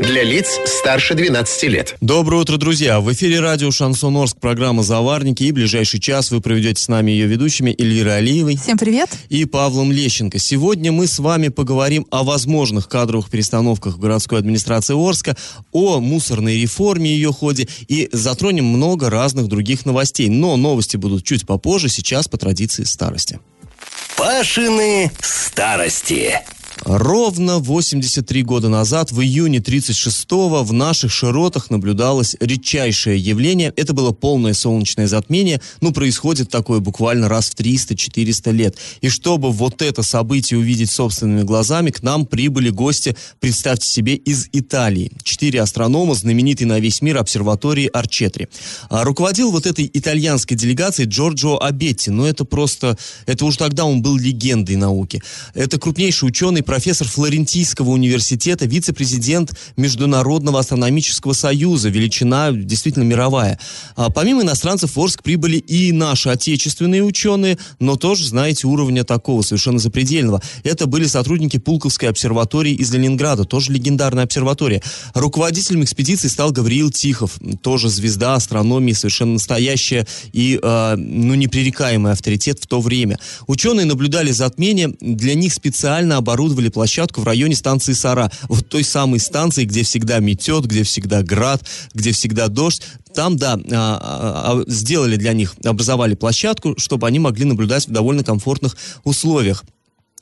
Для лиц старше 12 лет. Доброе утро, друзья! В эфире радио «Шансон Орск» программа «Заварники» и ближайший час вы проведете с нами ее ведущими Эльвирой Алиевой Всем привет! и Павлом Лещенко. Сегодня мы с вами поговорим о возможных кадровых перестановках в городской администрации Орска, о мусорной реформе и ее ходе и затронем много разных других новостей. Но новости будут чуть попозже, сейчас по традиции старости. Пашины старости. Ровно 83 года назад, в июне 36-го, в наших широтах наблюдалось редчайшее явление. Это было полное солнечное затмение. Ну, происходит такое буквально раз в 300-400 лет. И чтобы вот это событие увидеть собственными глазами, к нам прибыли гости, представьте себе, из Италии. Четыре астронома, знаменитые на весь мир обсерватории Арчетри. А руководил вот этой итальянской делегацией Джорджо Абетти. Ну, это просто... Это уже тогда он был легендой науки. Это крупнейший ученый, профессор Флорентийского университета, вице-президент Международного астрономического союза, величина действительно мировая. А помимо иностранцев в Орск прибыли и наши отечественные ученые, но тоже, знаете, уровня такого, совершенно запредельного. Это были сотрудники Пулковской обсерватории из Ленинграда, тоже легендарная обсерватория. Руководителем экспедиции стал Гавриил Тихов, тоже звезда астрономии, совершенно настоящая и, э, ну, непререкаемый авторитет в то время. Ученые наблюдали затмение, для них специально оборудовали площадку в районе станции Сара. Вот той самой станции, где всегда метет, где всегда град, где всегда дождь. Там, да, а, а, а, сделали для них, образовали площадку, чтобы они могли наблюдать в довольно комфортных условиях.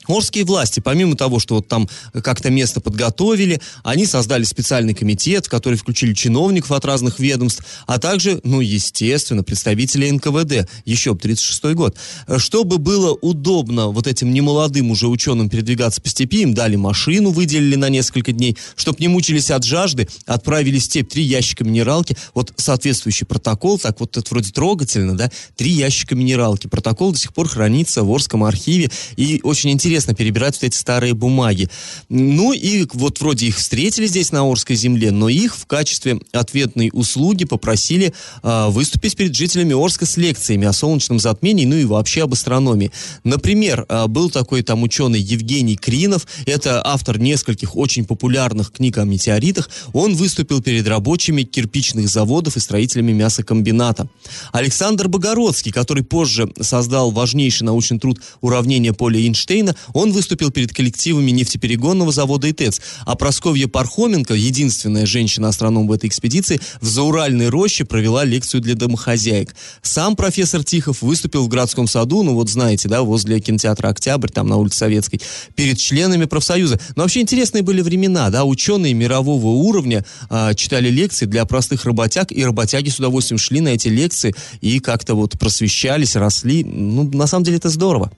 Орские власти, помимо того, что вот там как-то место подготовили, они создали специальный комитет, в который включили чиновников от разных ведомств, а также, ну, естественно, представителей НКВД, еще 36 год. Чтобы было удобно вот этим немолодым уже ученым передвигаться по степи, им дали машину, выделили на несколько дней, чтобы не мучились от жажды, отправили в степь три ящика минералки, вот соответствующий протокол, так вот это вроде трогательно, да, три ящика минералки. Протокол до сих пор хранится в Орском архиве, и очень интересно перебирать вот эти старые бумаги. Ну и вот вроде их встретили здесь на Орской земле, но их в качестве ответной услуги попросили э, выступить перед жителями Орска с лекциями о солнечном затмении, ну и вообще об астрономии. Например, э, был такой там ученый Евгений Кринов, это автор нескольких очень популярных книг о метеоритах. Он выступил перед рабочими кирпичных заводов и строителями мясокомбината. Александр Богородский, который позже создал важнейший научный труд «Уравнение поля Эйнштейна», он выступил перед коллективами нефтеперегонного завода и ТЭЦ. А Просковья Пархоменко, единственная женщина-астроном в этой экспедиции, в Зауральной роще провела лекцию для домохозяек. Сам профессор Тихов выступил в городском саду, ну вот знаете, да, возле кинотеатра «Октябрь», там на улице Советской, перед членами профсоюза. Но вообще интересные были времена, да, ученые мирового уровня а, читали лекции для простых работяг, и работяги с удовольствием шли на эти лекции и как-то вот просвещались, росли. Ну, на самом деле это здорово.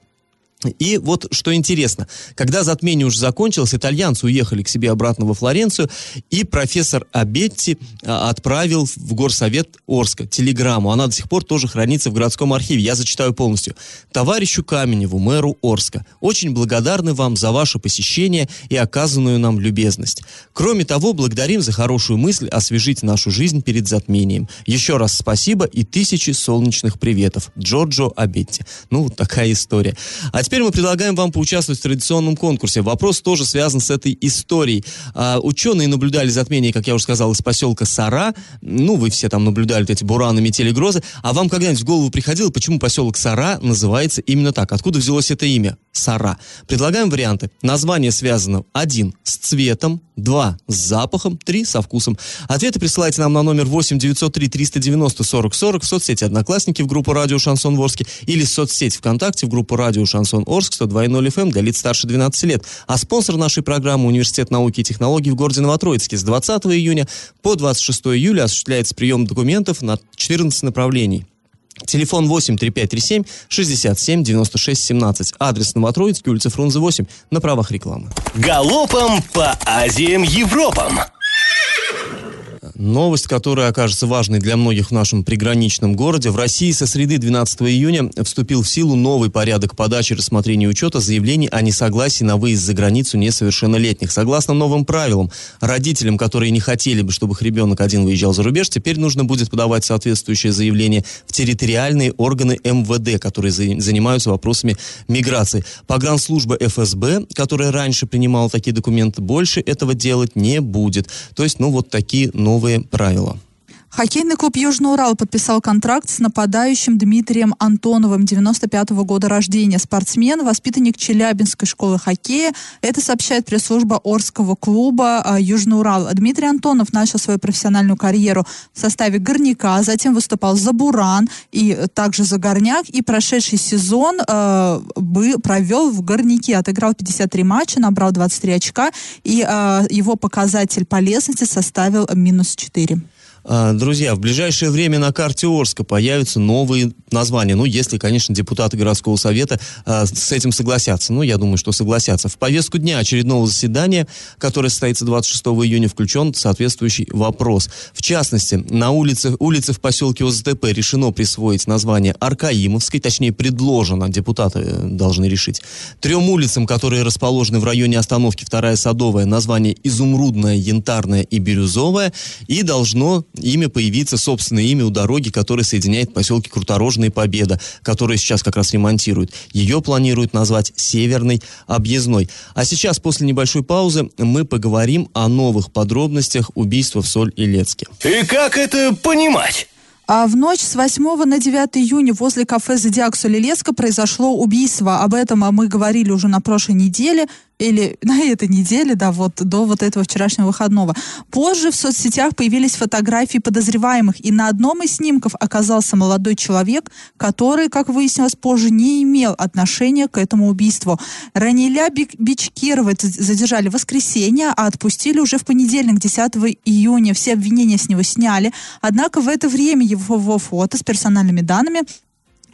И вот что интересно, когда затмение уже закончилось, итальянцы уехали к себе обратно во Флоренцию, и профессор Абетти а, отправил в горсовет Орска телеграмму. Она до сих пор тоже хранится в городском архиве. Я зачитаю полностью. Товарищу Каменеву, мэру Орска, очень благодарны вам за ваше посещение и оказанную нам любезность. Кроме того, благодарим за хорошую мысль освежить нашу жизнь перед затмением. Еще раз спасибо и тысячи солнечных приветов. Джорджо Абетти. Ну, вот такая история. А теперь мы предлагаем вам поучаствовать в традиционном конкурсе. Вопрос тоже связан с этой историей. А, ученые наблюдали затмение, как я уже сказал, из поселка Сара. Ну, вы все там наблюдали эти бураны, метели, грозы. А вам когда-нибудь в голову приходило, почему поселок Сара называется именно так? Откуда взялось это имя? Сара. Предлагаем варианты. Название связано один с цветом, два с запахом, три со вкусом. Ответы присылайте нам на номер 8 903 390 40 40 в соцсети Одноклассники в группу Радио Шансон Ворске или в соцсети ВКонтакте в группу Радио Шансон Орск 102.0 FM для лиц старше 12 лет. А спонсор нашей программы Университет науки и технологий в городе Новотроицке с 20 июня по 26 июля осуществляется прием документов на 14 направлений. Телефон 8 3537 67 96 17. Адрес Новотроицкий, улица Фрунзе 8, на правах рекламы. Галопом по Азиям Европам. Новость, которая окажется важной для многих в нашем приграничном городе. В России со среды 12 июня вступил в силу новый порядок подачи, рассмотрения учета заявлений о несогласии на выезд за границу несовершеннолетних. Согласно новым правилам, родителям, которые не хотели бы, чтобы их ребенок один выезжал за рубеж, теперь нужно будет подавать соответствующее заявление в территориальные органы МВД, которые занимаются вопросами миграции. Погранслужба ФСБ, которая раньше принимала такие документы, больше этого делать не будет. То есть, ну, вот такие новые новые правила. Хоккейный клуб «Южный Урал» подписал контракт с нападающим Дмитрием Антоновым, 95-го года рождения. Спортсмен, воспитанник Челябинской школы хоккея. Это сообщает пресс-служба Орского клуба а, «Южный Урал». Дмитрий Антонов начал свою профессиональную карьеру в составе «Горняка», затем выступал за «Буран» и также за «Горняк». И прошедший сезон э, провел в «Горняке». Отыграл 53 матча, набрал 23 очка, и э, его показатель полезности составил минус 4. А, друзья, в ближайшее время на карте Орска появятся новые названия. Ну, если, конечно, депутаты городского совета а, с этим согласятся. Ну, я думаю, что согласятся. В повестку дня очередного заседания, которое состоится 26 июня, включен соответствующий вопрос. В частности, на улице, улице в поселке ОЗТП решено присвоить название Аркаимовской, точнее, предложено, депутаты э, должны решить. Трем улицам, которые расположены в районе остановки Вторая Садовая, название Изумрудная, Янтарная и Бирюзовая, и должно имя появиться, собственное имя у дороги, которая соединяет поселки Круторожная и Победа, которую сейчас как раз ремонтируют. Ее планируют назвать Северной объездной. А сейчас, после небольшой паузы, мы поговорим о новых подробностях убийства в Соль-Илецке. И как это понимать? А в ночь с 8 на 9 июня возле кафе «Зодиак» Солилеска произошло убийство. Об этом мы говорили уже на прошлой неделе или на этой неделе, да, вот до вот этого вчерашнего выходного. Позже в соцсетях появились фотографии подозреваемых, и на одном из снимков оказался молодой человек, который, как выяснилось позже, не имел отношения к этому убийству. Ранеля Бичкирова задержали в воскресенье, а отпустили уже в понедельник, 10 июня. Все обвинения с него сняли. Однако в это время его фото с персональными данными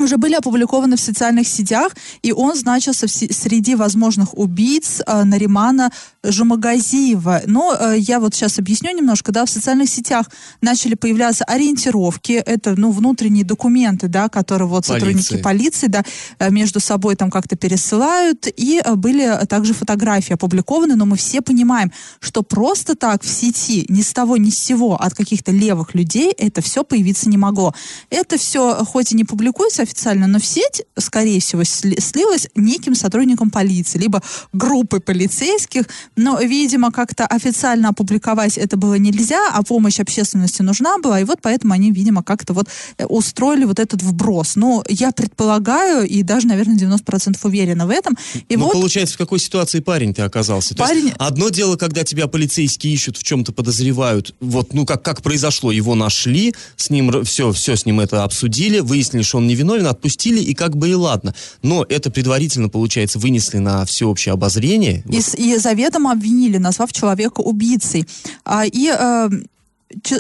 уже были опубликованы в социальных сетях, и он значился в, среди возможных убийц э, Наримана Жумагазиева. Но э, я вот сейчас объясню немножко, да, в социальных сетях начали появляться ориентировки, это, ну, внутренние документы, да, которые вот полиции. сотрудники полиции, да, э, между собой там как-то пересылают, и э, были также фотографии опубликованы, но мы все понимаем, что просто так в сети ни с того ни с сего от каких-то левых людей это все появиться не могло. Это все хоть и не публикуется официально, но в сеть, скорее всего, слилась неким сотрудником полиции, либо группой полицейских, но, видимо, как-то официально опубликовать это было нельзя, а помощь общественности нужна была, и вот поэтому они, видимо, как-то вот э, устроили вот этот вброс. Но я предполагаю, и даже, наверное, 90% уверена в этом. И ну, вот... получается, в какой ситуации парень ты оказался? Парень... То есть, одно дело, когда тебя полицейские ищут, в чем-то подозревают, вот, ну, как, как произошло, его нашли, с ним все, все с ним это обсудили, выяснили, что он невиновен, спокойно отпустили, и как бы и ладно. Но это предварительно, получается, вынесли на всеобщее обозрение. И, и заведомо обвинили, назвав человека убийцей. А, и э,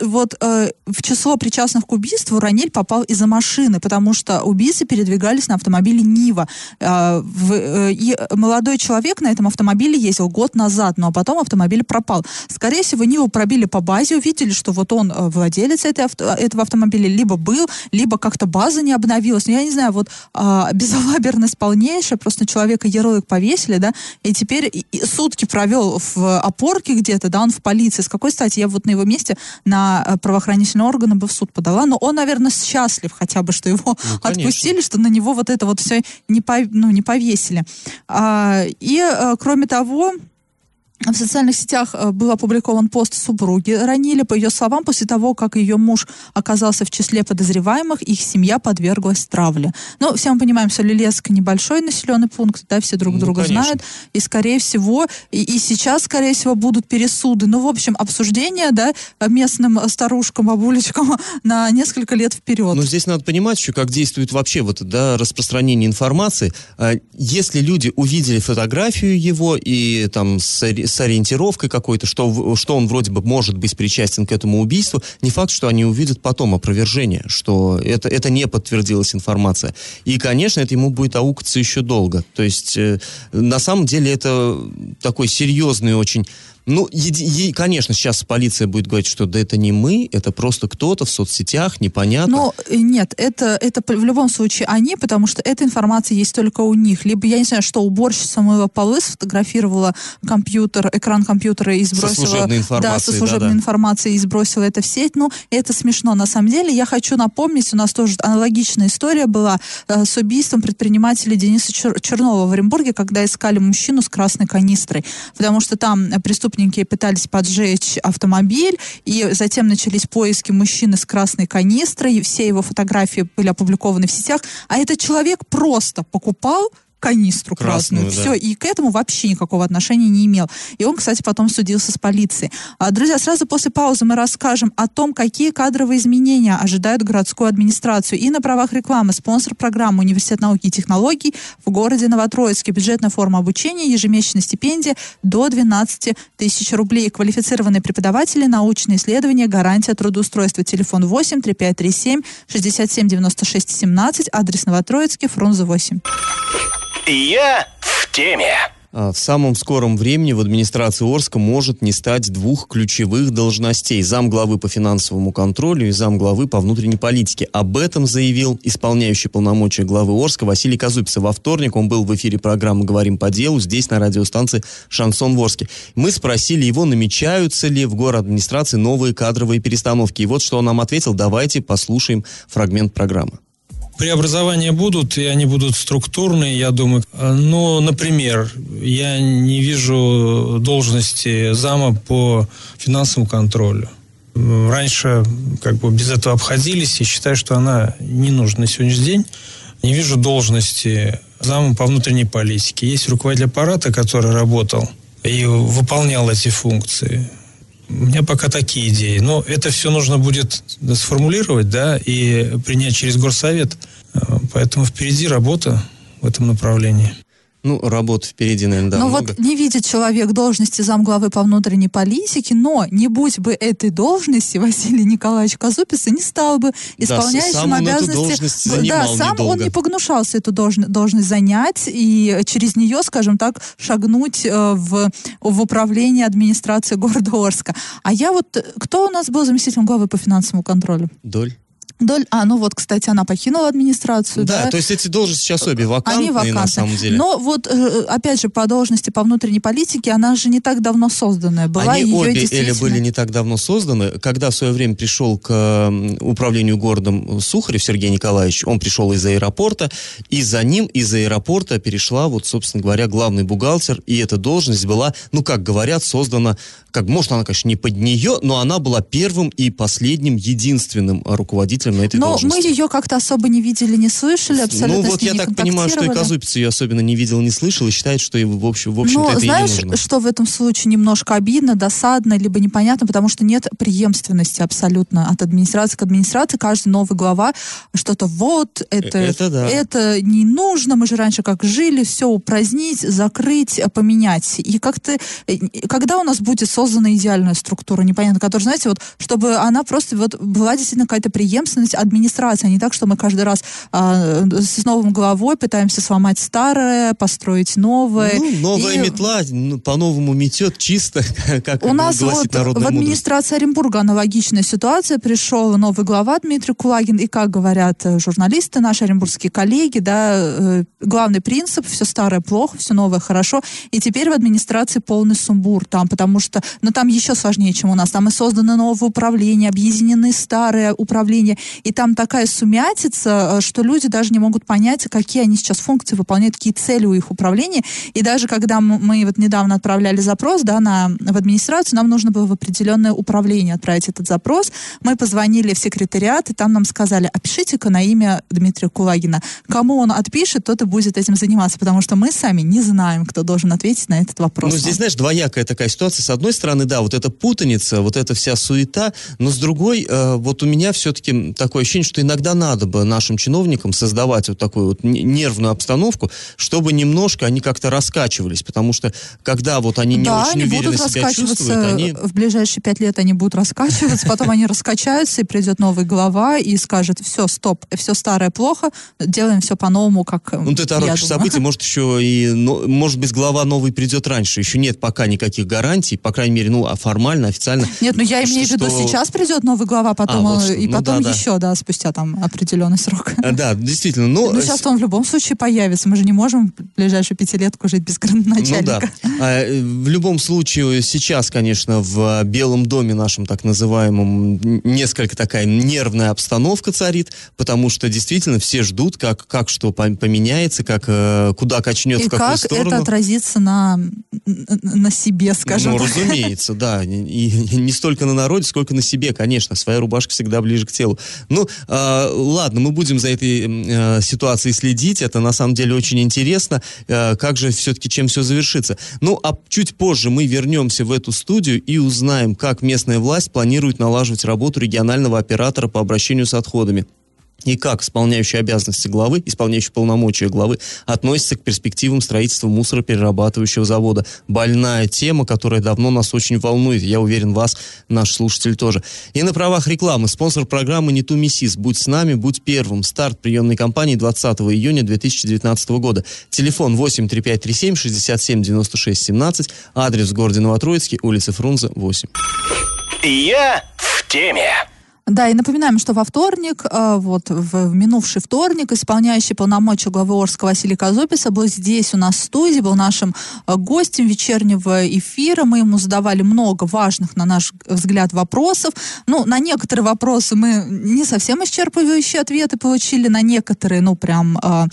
вот э, в число причастных к убийству Ранель попал из-за машины, потому что убийцы передвигались на автомобиле Нива. Э, в, э, и молодой человек на этом автомобиле ездил год назад, но потом автомобиль пропал. Скорее всего, Ниву пробили по базе, увидели, что вот он э, владелец этой, авто, этого автомобиля, либо был, либо как-то база не обновилась. Но я не знаю, вот э, безалаберность полнейшая, просто человека ярлык повесили, да, и теперь и, и сутки провел в опорке где-то, да, он в полиции. С какой стати я вот на его месте на э, правоохранительные органы бы в суд подала. Но он, наверное, счастлив хотя бы, что его ну, отпустили, что на него вот это вот все не, по, ну, не повесили. А, и, а, кроме того, в социальных сетях э, был опубликован пост супруги Ранили. По ее словам, после того, как ее муж оказался в числе подозреваемых, их семья подверглась травле. Ну, все мы понимаем, Солилеск небольшой населенный пункт, да, все друг ну, друга конечно. знают. И, скорее всего, и, и сейчас, скорее всего, будут пересуды. Ну, в общем, обсуждение, да, местным старушкам, бабулечкам на несколько лет вперед. Но здесь надо понимать еще, как действует вообще вот, да, распространение информации. А, если люди увидели фотографию его и там с с ориентировкой какой-то, что, что он вроде бы может быть причастен к этому убийству, не факт, что они увидят потом опровержение, что это, это не подтвердилась информация. И, конечно, это ему будет аукаться еще долго. То есть, э, на самом деле, это такой серьезный очень Ну, еди- е- конечно, сейчас полиция будет говорить, что да это не мы, это просто кто-то в соцсетях, непонятно. Ну, э, нет, это, это в любом случае они, потому что эта информация есть только у них. Либо, я не знаю, что уборщица мыла полы, сфотографировала компьютер, экран компьютера и сбросила... служебной Да, со информацией, служебной да-да. информацией и сбросила это в сеть. Ну, это смешно. На самом деле, я хочу напомнить, у нас тоже аналогичная история была э, с убийством предпринимателя Дениса Чер- Чернова в Оренбурге, когда искали мужчину с красной канистрой. Потому что там э, преступники пытались поджечь автомобиль, и затем начались поиски мужчины с красной канистрой, и все его фотографии были опубликованы в сетях, а этот человек просто покупал канистру красную, Красную, да. все, и к этому вообще никакого отношения не имел. И он, кстати, потом судился с полицией. А, Друзья, сразу после паузы мы расскажем о том, какие кадровые изменения ожидают городскую администрацию. И на правах рекламы спонсор программы Университет науки и технологий в городе Новотроицке. Бюджетная форма обучения, ежемесячная стипендия до 12 тысяч рублей. Квалифицированные преподаватели, научные исследования, гарантия трудоустройства. Телефон 8 3537 67 96 17, адрес Новотроицкий, Фрунзе 8. Я в теме. А, В самом скором времени в администрации Орска может не стать двух ключевых должностей. Замглавы по финансовому контролю и замглавы по внутренней политике. Об этом заявил исполняющий полномочия главы Орска Василий Казупица. Во вторник он был в эфире программы «Говорим по делу» здесь на радиостанции «Шансон в Орске». Мы спросили его, намечаются ли в город администрации новые кадровые перестановки. И вот что он нам ответил. Давайте послушаем фрагмент программы. Преобразования будут, и они будут структурные, я думаю. Ну, например, я не вижу должности зама по финансовому контролю. Раньше как бы без этого обходились, и считаю, что она не нужна на сегодняшний день. Не вижу должности зама по внутренней политике. Есть руководитель аппарата, который работал и выполнял эти функции. У меня пока такие идеи. Но это все нужно будет сформулировать, да, и принять через горсовет. Э, Поэтому впереди работа в этом направлении. Ну, работы впереди, наверное, да, ну много. вот не видит человек должности замглавы по внутренней политике, но не будь бы этой должности, Василий Николаевич Казупица не стал бы исполняющим он эту обязанности. должность да, сам он недолго. не погнушался эту должность, должность занять и через нее, скажем так, шагнуть э, в, в управление администрации города Орска. А я вот, кто у нас был заместителем главы по финансовому контролю? Доль. Доль, а, ну вот, кстати, она покинула администрацию, Да, да? то есть эти должности сейчас обе вакантные, Они вакантны. на самом деле. Но вот, э, опять же, по должности по внутренней политике, она же не так давно созданная была. Они ее обе, Эля, действительно- были не так давно созданы. Когда в свое время пришел к управлению городом Сухарев Сергей Николаевич, он пришел из аэропорта, и за ним из аэропорта перешла, вот, собственно говоря, главный бухгалтер, и эта должность была, ну, как говорят, создана, как, может, она, конечно, не под нее, но она была первым и последним, единственным руководителем на этой Но должности. мы ее как-то особо не видели, не слышали, абсолютно ну, вот я так понимаю, что и контактировали. Казупиц ее особенно не видел, не слышал, и считает, что, и, в общем, в общем-то, это знаешь, и не нужно. что в этом случае немножко обидно, досадно, либо непонятно, потому что нет преемственности абсолютно от администрации к администрации. Каждый новый глава что-то вот, это, Это да. это не нужно, мы же раньше как жили, все упразднить, закрыть, поменять. И как-то, когда у нас будет создана идеальная структура, непонятно, которая, знаете, вот, чтобы она просто вот была действительно какая-то преемственность администрации, а не так, что мы каждый раз а, с новым главой пытаемся сломать старое, построить новое. Ну, новая И- метла ну, по-новому метет чисто, как У нас вот в администрации Оренбурга аналогичная ситуация. Пришел новый глава Дмитрий Кулагин, и, как говорят э, журналисты, наши оренбургские коллеги, да, э, главный принцип – все старое плохо, все новое хорошо. И теперь в администрации полный сумбур там, потому что, ну, там еще сложнее, чем у нас. Там и создано новое управление, объединены старые управления, и там такая сумятица, э, что люди даже не могут понять, какие они сейчас функции выполняют, какие цели у их управления. И даже когда мы вот недавно отправляли запрос, да, на, в администрацию, нам нужно было в определенное управление отправить этот запрос. Мы позвонили в секретариат, и там нам сказали, опишите-ка на имя Дмитрия Кулагина. Кому он отпишет, тот и будет этим заниматься, потому что мы сами не знаем, кто должен ответить на этот вопрос. Ну, здесь, знаешь, двоякая такая ситуация. С одной стороны, да, вот эта путаница, вот эта вся суета, но с другой, э, вот у меня все-таки такое ощущение, что иногда надо бы нашим чиновникам создавать вот такую вот нервную обстановку, чтобы немножко они как-то раскачивались, потому что когда вот они не да, очень они уверенно будут себя чувствуют, они... В ближайшие пять лет они будут раскачиваться, потом они раскачаются, и придет новый глава и скажет, все, стоп, все старое плохо, делаем все по-новому, как Ну, ты торопишь события, может, еще и, ну, может быть, глава новый придет раньше. Еще нет пока никаких гарантий, по крайней мере, ну, а формально, официально. Нет, ну я имею в виду, сейчас придет новый глава, потом а, вот и ну, потом еще, да. да, спустя там определенный срок. А, да, действительно. Ну, ну сейчас он в любом случае появится. Мы же не можем в ближайшую пятилетку жить без градоначальника. Ну, да. а, в любом случае, сейчас, конечно, в Белом доме нашем так называемом несколько такая нервная обстановка царит, потому что действительно все ждут, как, как что поменяется, как, э, куда качнет, и в какую как сторону. это отразится на, на себе, скажем ну, так. разумеется, да. И не столько на народе, сколько на себе, конечно. Своя рубашка всегда ближе к телу. Ну, э, ладно, мы будем за этой э, ситуацией следить. Это на самом деле очень интересно. Э, как же все-таки чем все завершится. Ну, а чуть позже мы вернемся в эту студию и узнаем, как местная власть планирует налаживать работу регионального оператора по обращению с отходами и как исполняющий обязанности главы, исполняющий полномочия главы, относится к перспективам строительства мусороперерабатывающего завода. Больная тема, которая давно нас очень волнует. Я уверен, вас, наш слушатель, тоже. И на правах рекламы. Спонсор программы «Не ту миссис». Будь с нами, будь первым. Старт приемной кампании 20 июня 2019 года. Телефон 83537 67 96 17. Адрес в городе Новотроицкий, улица Фрунзе, 8. Я в теме. Да, и напоминаем, что во вторник, э, вот в минувший вторник, исполняющий полномочия главы Орска Василий Казописа был здесь у нас в студии, был нашим э, гостем вечернего эфира. Мы ему задавали много важных, на наш взгляд, вопросов. Ну, на некоторые вопросы мы не совсем исчерпывающие ответы получили, на некоторые, ну, прям, э,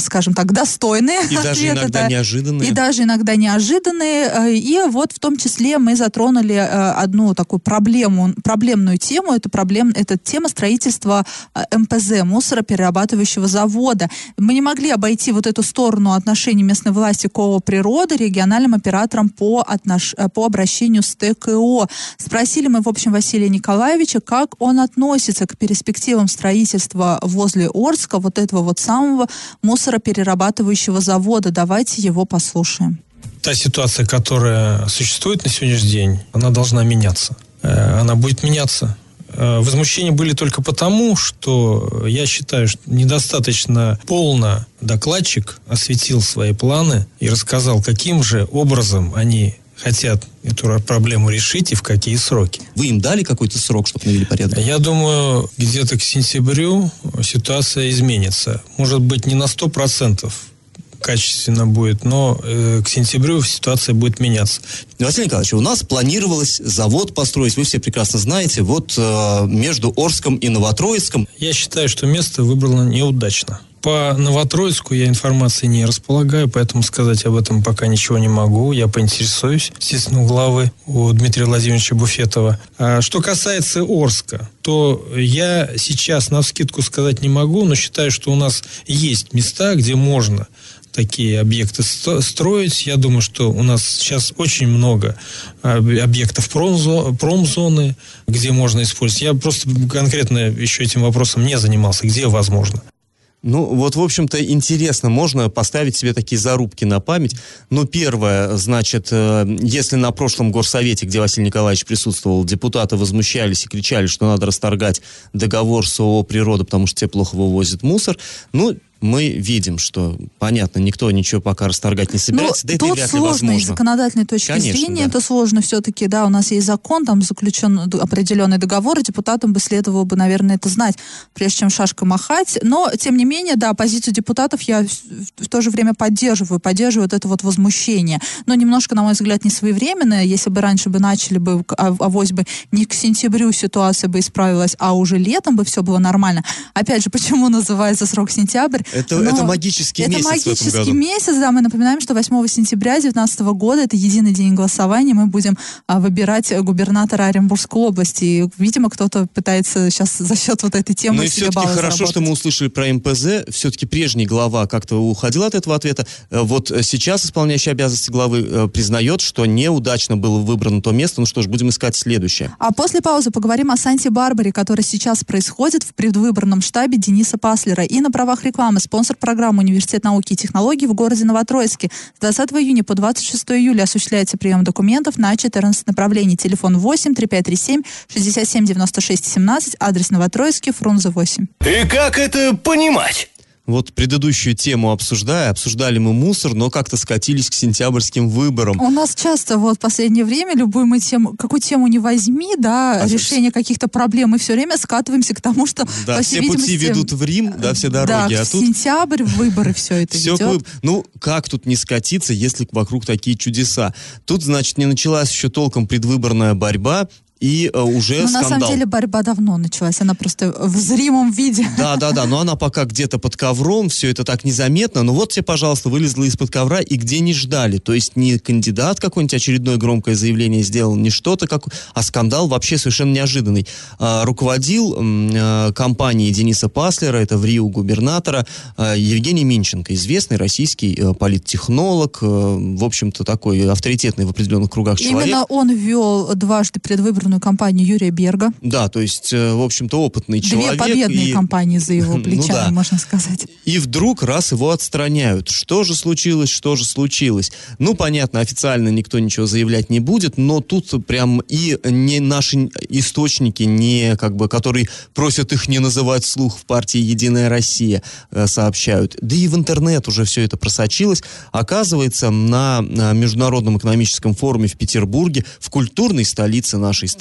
скажем так, достойные И ответы. даже иногда да. неожиданные. И даже иногда неожиданные. И вот в том числе мы затронули одну такую проблему, проблемную тему. Это проблем, это тема строительства э, МПЗ, мусороперерабатывающего завода. Мы не могли обойти вот эту сторону отношений местной власти к ООО «Природа» региональным операторам по, отнош... Э, по обращению с ТКО. Спросили мы, в общем, Василия Николаевича, как он относится к перспективам строительства возле Орска вот этого вот самого мусороперерабатывающего завода. Давайте его послушаем. Та ситуация, которая существует на сегодняшний день, она должна меняться. Э, она будет меняться. Э, возмущения были только потому, что я считаю, что недостаточно полно докладчик осветил свои планы и рассказал, каким же образом они хотят эту проблему решить и в какие сроки. Вы им дали какой-то срок, чтобы навели порядок? Я думаю, где-то к сентябрю ситуация изменится. Может быть, не на сто процентов качественно будет, но э, к сентябрю ситуация будет меняться. Василий Николаевич, у нас планировалось завод построить, вы все прекрасно знаете, вот э, между Орском и Новотроицком. Я считаю, что место выбрано неудачно. По Новотроицку я информации не располагаю, поэтому сказать об этом пока ничего не могу. Я поинтересуюсь, естественно, у главы, у Дмитрия Владимировича Буфетова. А что касается Орска, то я сейчас на скидку сказать не могу, но считаю, что у нас есть места, где можно такие объекты строить. Я думаю, что у нас сейчас очень много объектов промзоны, где можно использовать. Я просто конкретно еще этим вопросом не занимался, где возможно. Ну, вот, в общем-то, интересно, можно поставить себе такие зарубки на память. Ну, первое, значит, э, если на прошлом горсовете, где Василий Николаевич присутствовал, депутаты возмущались и кричали, что надо расторгать договор с ООО «Природа», потому что те плохо вывозят мусор, ну, мы видим, что, понятно, никто ничего пока расторгать не собирается, ну, да тут это сложно с законодательной точки Конечно, зрения, да. это сложно все-таки, да, у нас есть закон, там заключен определенный договор, и депутатам бы следовало бы, наверное, это знать, прежде чем шашкой махать, но, тем не менее, да, позицию депутатов я в, в то же время поддерживаю, поддерживаю вот это вот возмущение, но немножко, на мой взгляд, не своевременное, если бы раньше бы начали бы, а, авось бы не к сентябрю ситуация бы исправилась, а уже летом бы все было нормально. Опять же, почему называется срок сентябрь? Это, Но это магический это месяц магический в этом году. месяц, да, мы напоминаем, что 8 сентября 2019 года, это единый день голосования, мы будем а, выбирать губернатора Оренбургской области. И, видимо, кто-то пытается сейчас за счет вот этой темы Ну и все-таки хорошо, что мы заработать. услышали про МПЗ. Все-таки прежний глава как-то уходил от этого ответа. Э, Вот сейчас исполняющий обязанности главы э, признает, что неудачно было выбрано то место. Ну что ж, будем искать следующее. А после паузы поговорим о Санте-Барбаре, который сейчас происходит в предвыборном штабе Дениса Паслера. И на правах рекламы спонсор программы Университет науки и технологий в городе Новотроицке. С 20 июня по 26 июля осуществляется прием документов на 14 направлений. Телефон 8 3537 67 96 17, адрес Новотроицкий, Фрунзе 8. И как это понимать? Вот предыдущую тему обсуждая, обсуждали мы мусор, но как-то скатились к сентябрьским выборам. У нас часто вот в последнее время любую мы тему, какую тему не возьми, да, А решение каких-то проблем, мы все время скатываемся к тому, что, Да, по все всей пути видимости, ведут в Рим, да, все да, дороги. а в тут сентябрь, выборы все это Все ведет. Ну, как тут не скатиться, если вокруг такие чудеса? Тут, значит, не началась еще толком предвыборная борьба, и э, уже Но Ну, на скандал. самом деле борьба давно началась, она просто в зримом виде. Да, да, да, но она пока где-то под ковром, все это так незаметно. Но вот тебе, пожалуйста, вылезла из-под ковра и где не ждали. То есть не кандидат какой-нибудь очередное громкое заявление сделал, не что-то, как, а скандал вообще совершенно неожиданный. А, руководил а, компанией Дениса Паслера, это в Рио губернатора, а, Евгений Минченко, известный российский э, политтехнолог, в общем-то такой авторитетный в определенных кругах человек. Именно он вел дважды предвыборную кампанию Юрия Берга. Да, то есть, э, в общем-то, опытный Две человек. победные и- кампании за его Ну плечами, да. можно сказать. И вдруг раз его отстраняют. Что же случилось, что же случилось? Ну, понятно, официально никто ничего заявлять не будет, но тут прям и не наши источники, не как бы, которые просят их не называть вслух в партии «Единая Россия», э, сообщают. Да и в интернет уже все это просочилось. Оказывается, на Международном экономическом форуме в Петербурге, в культурной столице нашей страны,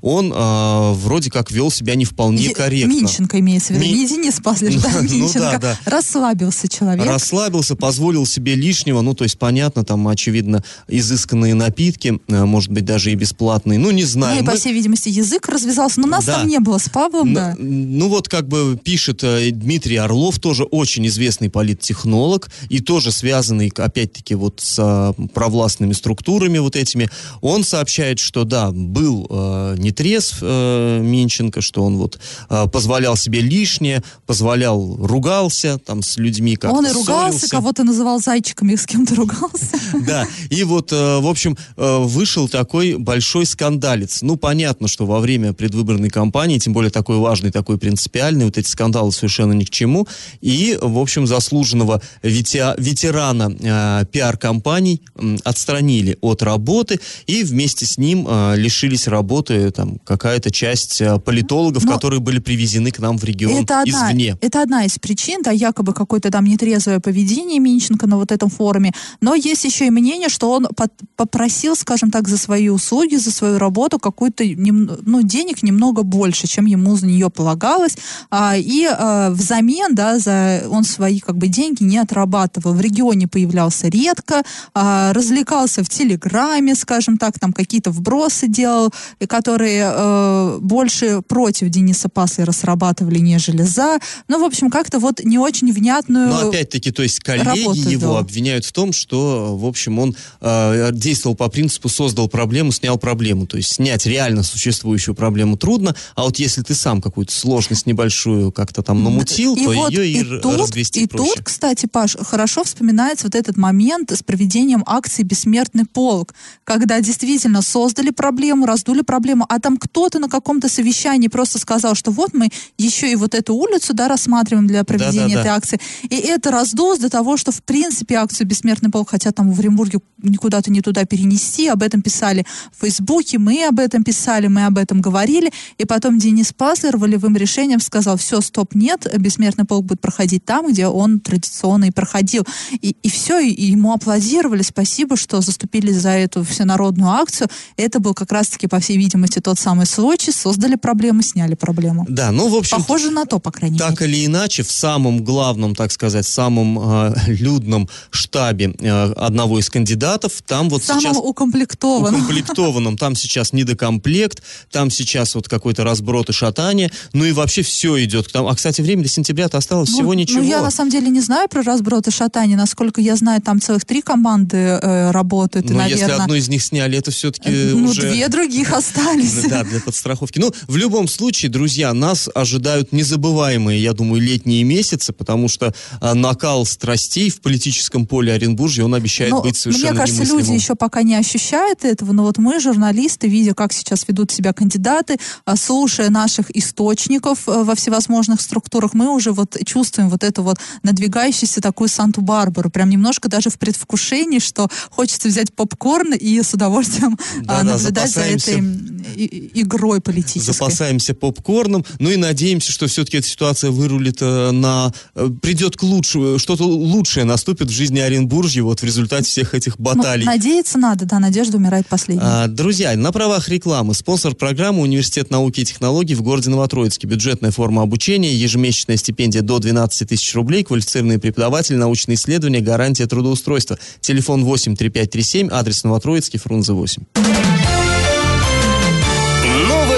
он э, вроде как вел себя не вполне Е- корректно. Минченко имеется в виду, Ми- не Денис Паслер, да, Ну да, Минченко. да. Расслабился человек. Расслабился, позволил себе лишнего, ну, то есть, понятно, там, очевидно, изысканные напитки, э, может быть, даже и бесплатные, ну, не Ну знаю. и, по Мы- всей видимости, язык развязался. Но нас Да. там не было с Павлом, Н- да. Ну вот как бы пишет э, Дмитрий Орлов, тоже очень известный политтехнолог и тоже связанный, опять-таки, вот с а, провластными структурами вот этими. Он сообщает, что да, был э, нетрезв э, Минченко, что он вот э, позволял себе лишнее, позволял, ругался там с людьми, как Он и ругался, кого-то называл зайчиками, с кем-то ругался. Да, и вот, э, в общем, э, вышел такой большой скандалец. Ну, понятно, что во время предвыборной кампании, тем более такой важный, такой принципиальный, вот эти скандалы совершенно ни к чему. И, в общем, заслуженного ветерана э, пиар-компаний отстранили от работы, и вместе с ним э, лишились работы там какая-то часть э, политологов, Но которые были привезены к нам в регион Это одна, извне. это одна из причин, да, якобы какое-то там нетрезвое поведение Минченко на вот этом форуме. Но есть еще и мнение, что он под- попросил, скажем так, за свои услуги, за свою работу какую-то, ну, денег немного больше, чем ему за нее полагалось. А, и а, взамен, да, за он свои как бы деньги не отрабатывал. В регионе появлялся редко, а, развлекался в Телеграме, скажем так, там какие-то вбросы делал, и которые э, больше против Дениса Паслера срабатывали, нежели за. Ну, в общем, как-то вот не очень внятную... Но опять-таки, то есть коллеги работу его вел. обвиняют в том, что, в общем, он э, действовал по принципу создал проблему, снял проблему. То есть снять реально существующую проблему трудно, а вот если ты сам какую-то сложность небольшую как-то там намутил, и то вот, ее и, и тут, разгрести и проще. тут, кстати, Паш, хорошо вспоминается вот этот момент с проведением акции «Бессмертный полк», когда действительно создали проблему, раздули проблему, а там кто-то на каком-то совещании просто сказал, что вот мы еще и вот эту улицу, да, рассматриваем для проведения Да-да-да. этой акции. И это раздулось до того, что, в принципе, акцию «Бессмертный полк» хотят там в Оренбурге никуда-то не туда перенести, об этом писали в Фейсбуке, мы об этом писали, мы об этом говорили, и потом Денис Паслер волевым решением сказал, все, стоп, нет, «Бессмертный полк» будет проходить там, где он традиционно и проходил. И, и все, и ему аплодировали, спасибо, что заступили за эту всенародную акцию. Это был как раз-таки по всей видимости, тот самый Сочи, создали проблему, сняли проблему. Да, ну, в общем... Похоже на то, по крайней так мере. Так или иначе, в самом главном, так сказать, самом э, людном штабе э, одного из кандидатов, там вот Самым сейчас... укомплектованным. Укомплектованным. Там сейчас недокомплект, там сейчас вот какой-то разброд и шатание, ну и вообще все идет к тому. А, кстати, время до сентября-то осталось Ну, всего ничего. Ну, я на самом деле не знаю про разброд и шатание. Насколько я знаю, там целых три команды э, работают, наверное... если одну из них сняли, это все-таки ну, уже... две других остались. Да, для подстраховки. Ну, в любом случае, друзья, нас ожидают незабываемые, я думаю, летние месяцы, потому что а, накал страстей в политическом поле Оренбуржья, он обещает Но быть совершенно Мне кажется, немыслимым. люди еще пока не ощущают этого, но вот мы, журналисты, видя, как сейчас ведут себя кандидаты, а, слушая наших источников э, во всевозможных структурах, мы уже вот чувствуем вот эту вот надвигающуюся такую Санту-Барбару, прям немножко даже в предвкушении, что хочется взять попкорн и с удовольствием а, Да-да, наблюдать за запасаемся. этой м, и- и- игрой политической. Запасаемся попкорном, ну и надеемся, что все-таки эта ситуация вырулит э, на... э, придет к лучшему, что-то лучшее наступит в жизни Оренбуржья вот в результате всех этих Ну, баталий. надеяться надо, да, надежда умирает последней. А, Друзья, на правах рекламы спонсор программы Университет науки и технологий в городе Новотроицке. Бюджетная форма обучения, ежемесячная стипендия до 12 тысяч рублей, квалифицированные преподаватели, научные исследования, гарантия трудоустройства. Телефон 8 3537, адрес Новотроицкий, Фрунзе 8.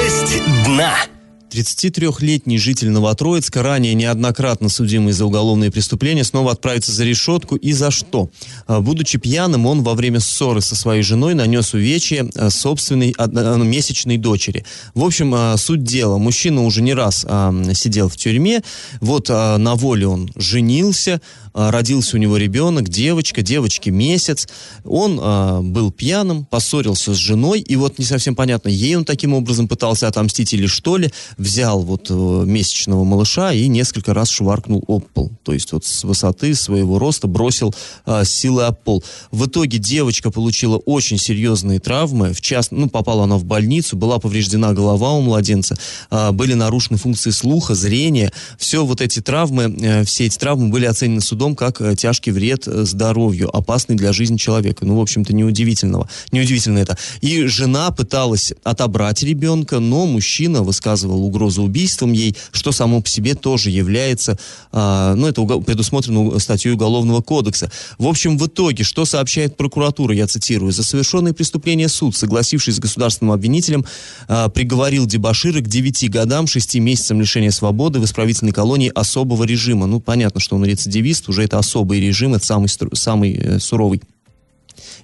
Новость дна. 33-летний житель Новотроицка, ранее неоднократно судимый за уголовные преступления, снова отправится за решетку. И за что? А, Будучи пьяным, он во время ссоры со своей женой нанес увечье а, собственной одно- месячной дочери. В общем, а, суть дела. Мужчина уже не раз а, сидел в тюрьме. Вот а, на воле он женился, а, родился у него ребенок, девочка, девочке месяц. Он а, был пьяным, поссорился с женой, и вот не совсем понятно, ей он таким образом пытался отомстить или что ли, взял вот э, месячного малыша и несколько раз шваркнул об пол. То есть вот с высоты своего роста бросил а, силы об пол. В итоге девочка получила очень серьезные травмы, в част... ну, попала она в больницу, была повреждена голова у младенца, а, были нарушены функции слуха, зрения. Все вот эти травмы, э, все эти травмы были оценены судом как э, тяжкий вред здоровью, опасный для жизни человека. Ну, в общем-то, неудивительного. Неудивительно это. И жена пыталась отобрать ребенка, но мужчина высказывал угрозу убийством ей, что само по себе тоже является, а, ну, это предусмотрено статьей Уголовного кодекса. В общем, в итоге, что сообщает прокуратура, я цитирую, за совершенные преступления суд, согласившись с государственным обвинителем, а, приговорил Дебашира к 9 годам, 6 месяцам лишения свободы в исправительной колонии особого режима. Ну, понятно, что он рецидивист, уже это особый режим, это самый, самый э, суровый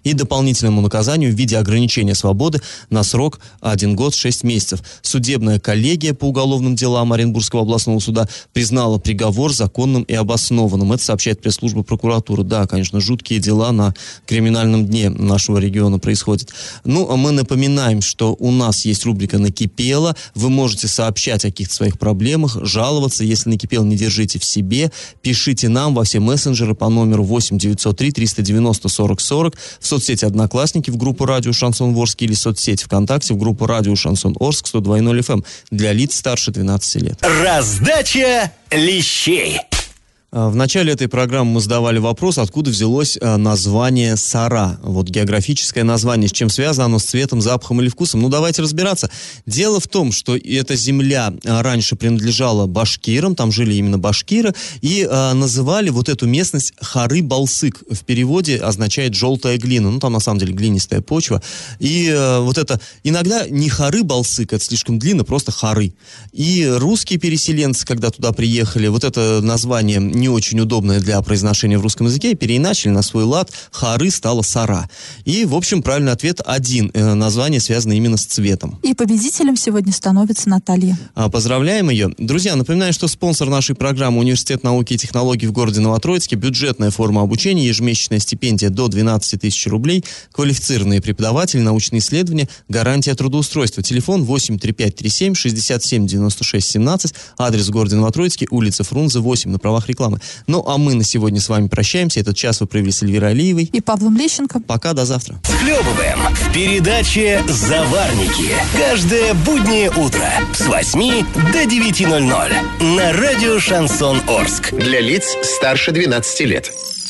и дополнительному наказанию в виде ограничения свободы на срок 1 год 6 месяцев. Судебная коллегия по уголовным делам Оренбургского областного суда признала приговор законным и обоснованным. Это сообщает пресс-служба прокуратуры. Да, конечно, жуткие дела на криминальном дне нашего региона происходят. Ну, а мы напоминаем, что у нас есть рубрика «Накипело». Вы можете сообщать о каких-то своих проблемах, жаловаться. Если накипело, не держите в себе. Пишите нам во все мессенджеры по номеру 8 903 390 40 40 в соцсети «Одноклассники» в группу «Радио Шансон Орск» или соцсети ВКонтакте в группу «Радио Шансон Орск» 102.0 FM для лиц старше 12 лет. Раздача лещей. А, В начале этой программы мы задавали вопрос, откуда взялось а, название Сара. Вот географическое название, с чем связано оно, с цветом, запахом или вкусом. Ну, давайте разбираться. Дело в том, что эта земля а, раньше принадлежала башкирам, там жили именно башкиры, и а, называли вот эту местность Хары-Балсык. В переводе означает желтая глина. Ну, там на самом деле глинистая почва. И а, вот это иногда не Хары-Балсык, это слишком длинно, просто Хары. И русские переселенцы, когда туда приехали, вот это название не очень удобное для произношения в русском языке, переиначили на свой лад. Хары стало Сара. И, в общем, правильный ответ один. Э, Название связано именно с цветом. И победителем сегодня становится Наталья. А, Поздравляем ее. Друзья, напоминаю, что спонсор нашей программы Университет науки и технологий в городе Новотроицке, бюджетная форма обучения, ежемесячная стипендия до 12 тысяч рублей, квалифицированные преподаватели, научные исследования, гарантия трудоустройства. Телефон 83537 67 96 17, адрес в городе Новотроицкий, улица Фрунзе 8, на правах рекламы. Ну, а мы на сегодня с вами прощаемся. Этот час вы провели с Эльвирой Алиевой. И Павлом Лещенко. Пока, до завтра. Схлебываем в передаче «Заварники». Каждое буднее утро с 8 до 9.00 на радио «Шансон Орск». Для лиц старше 12 лет.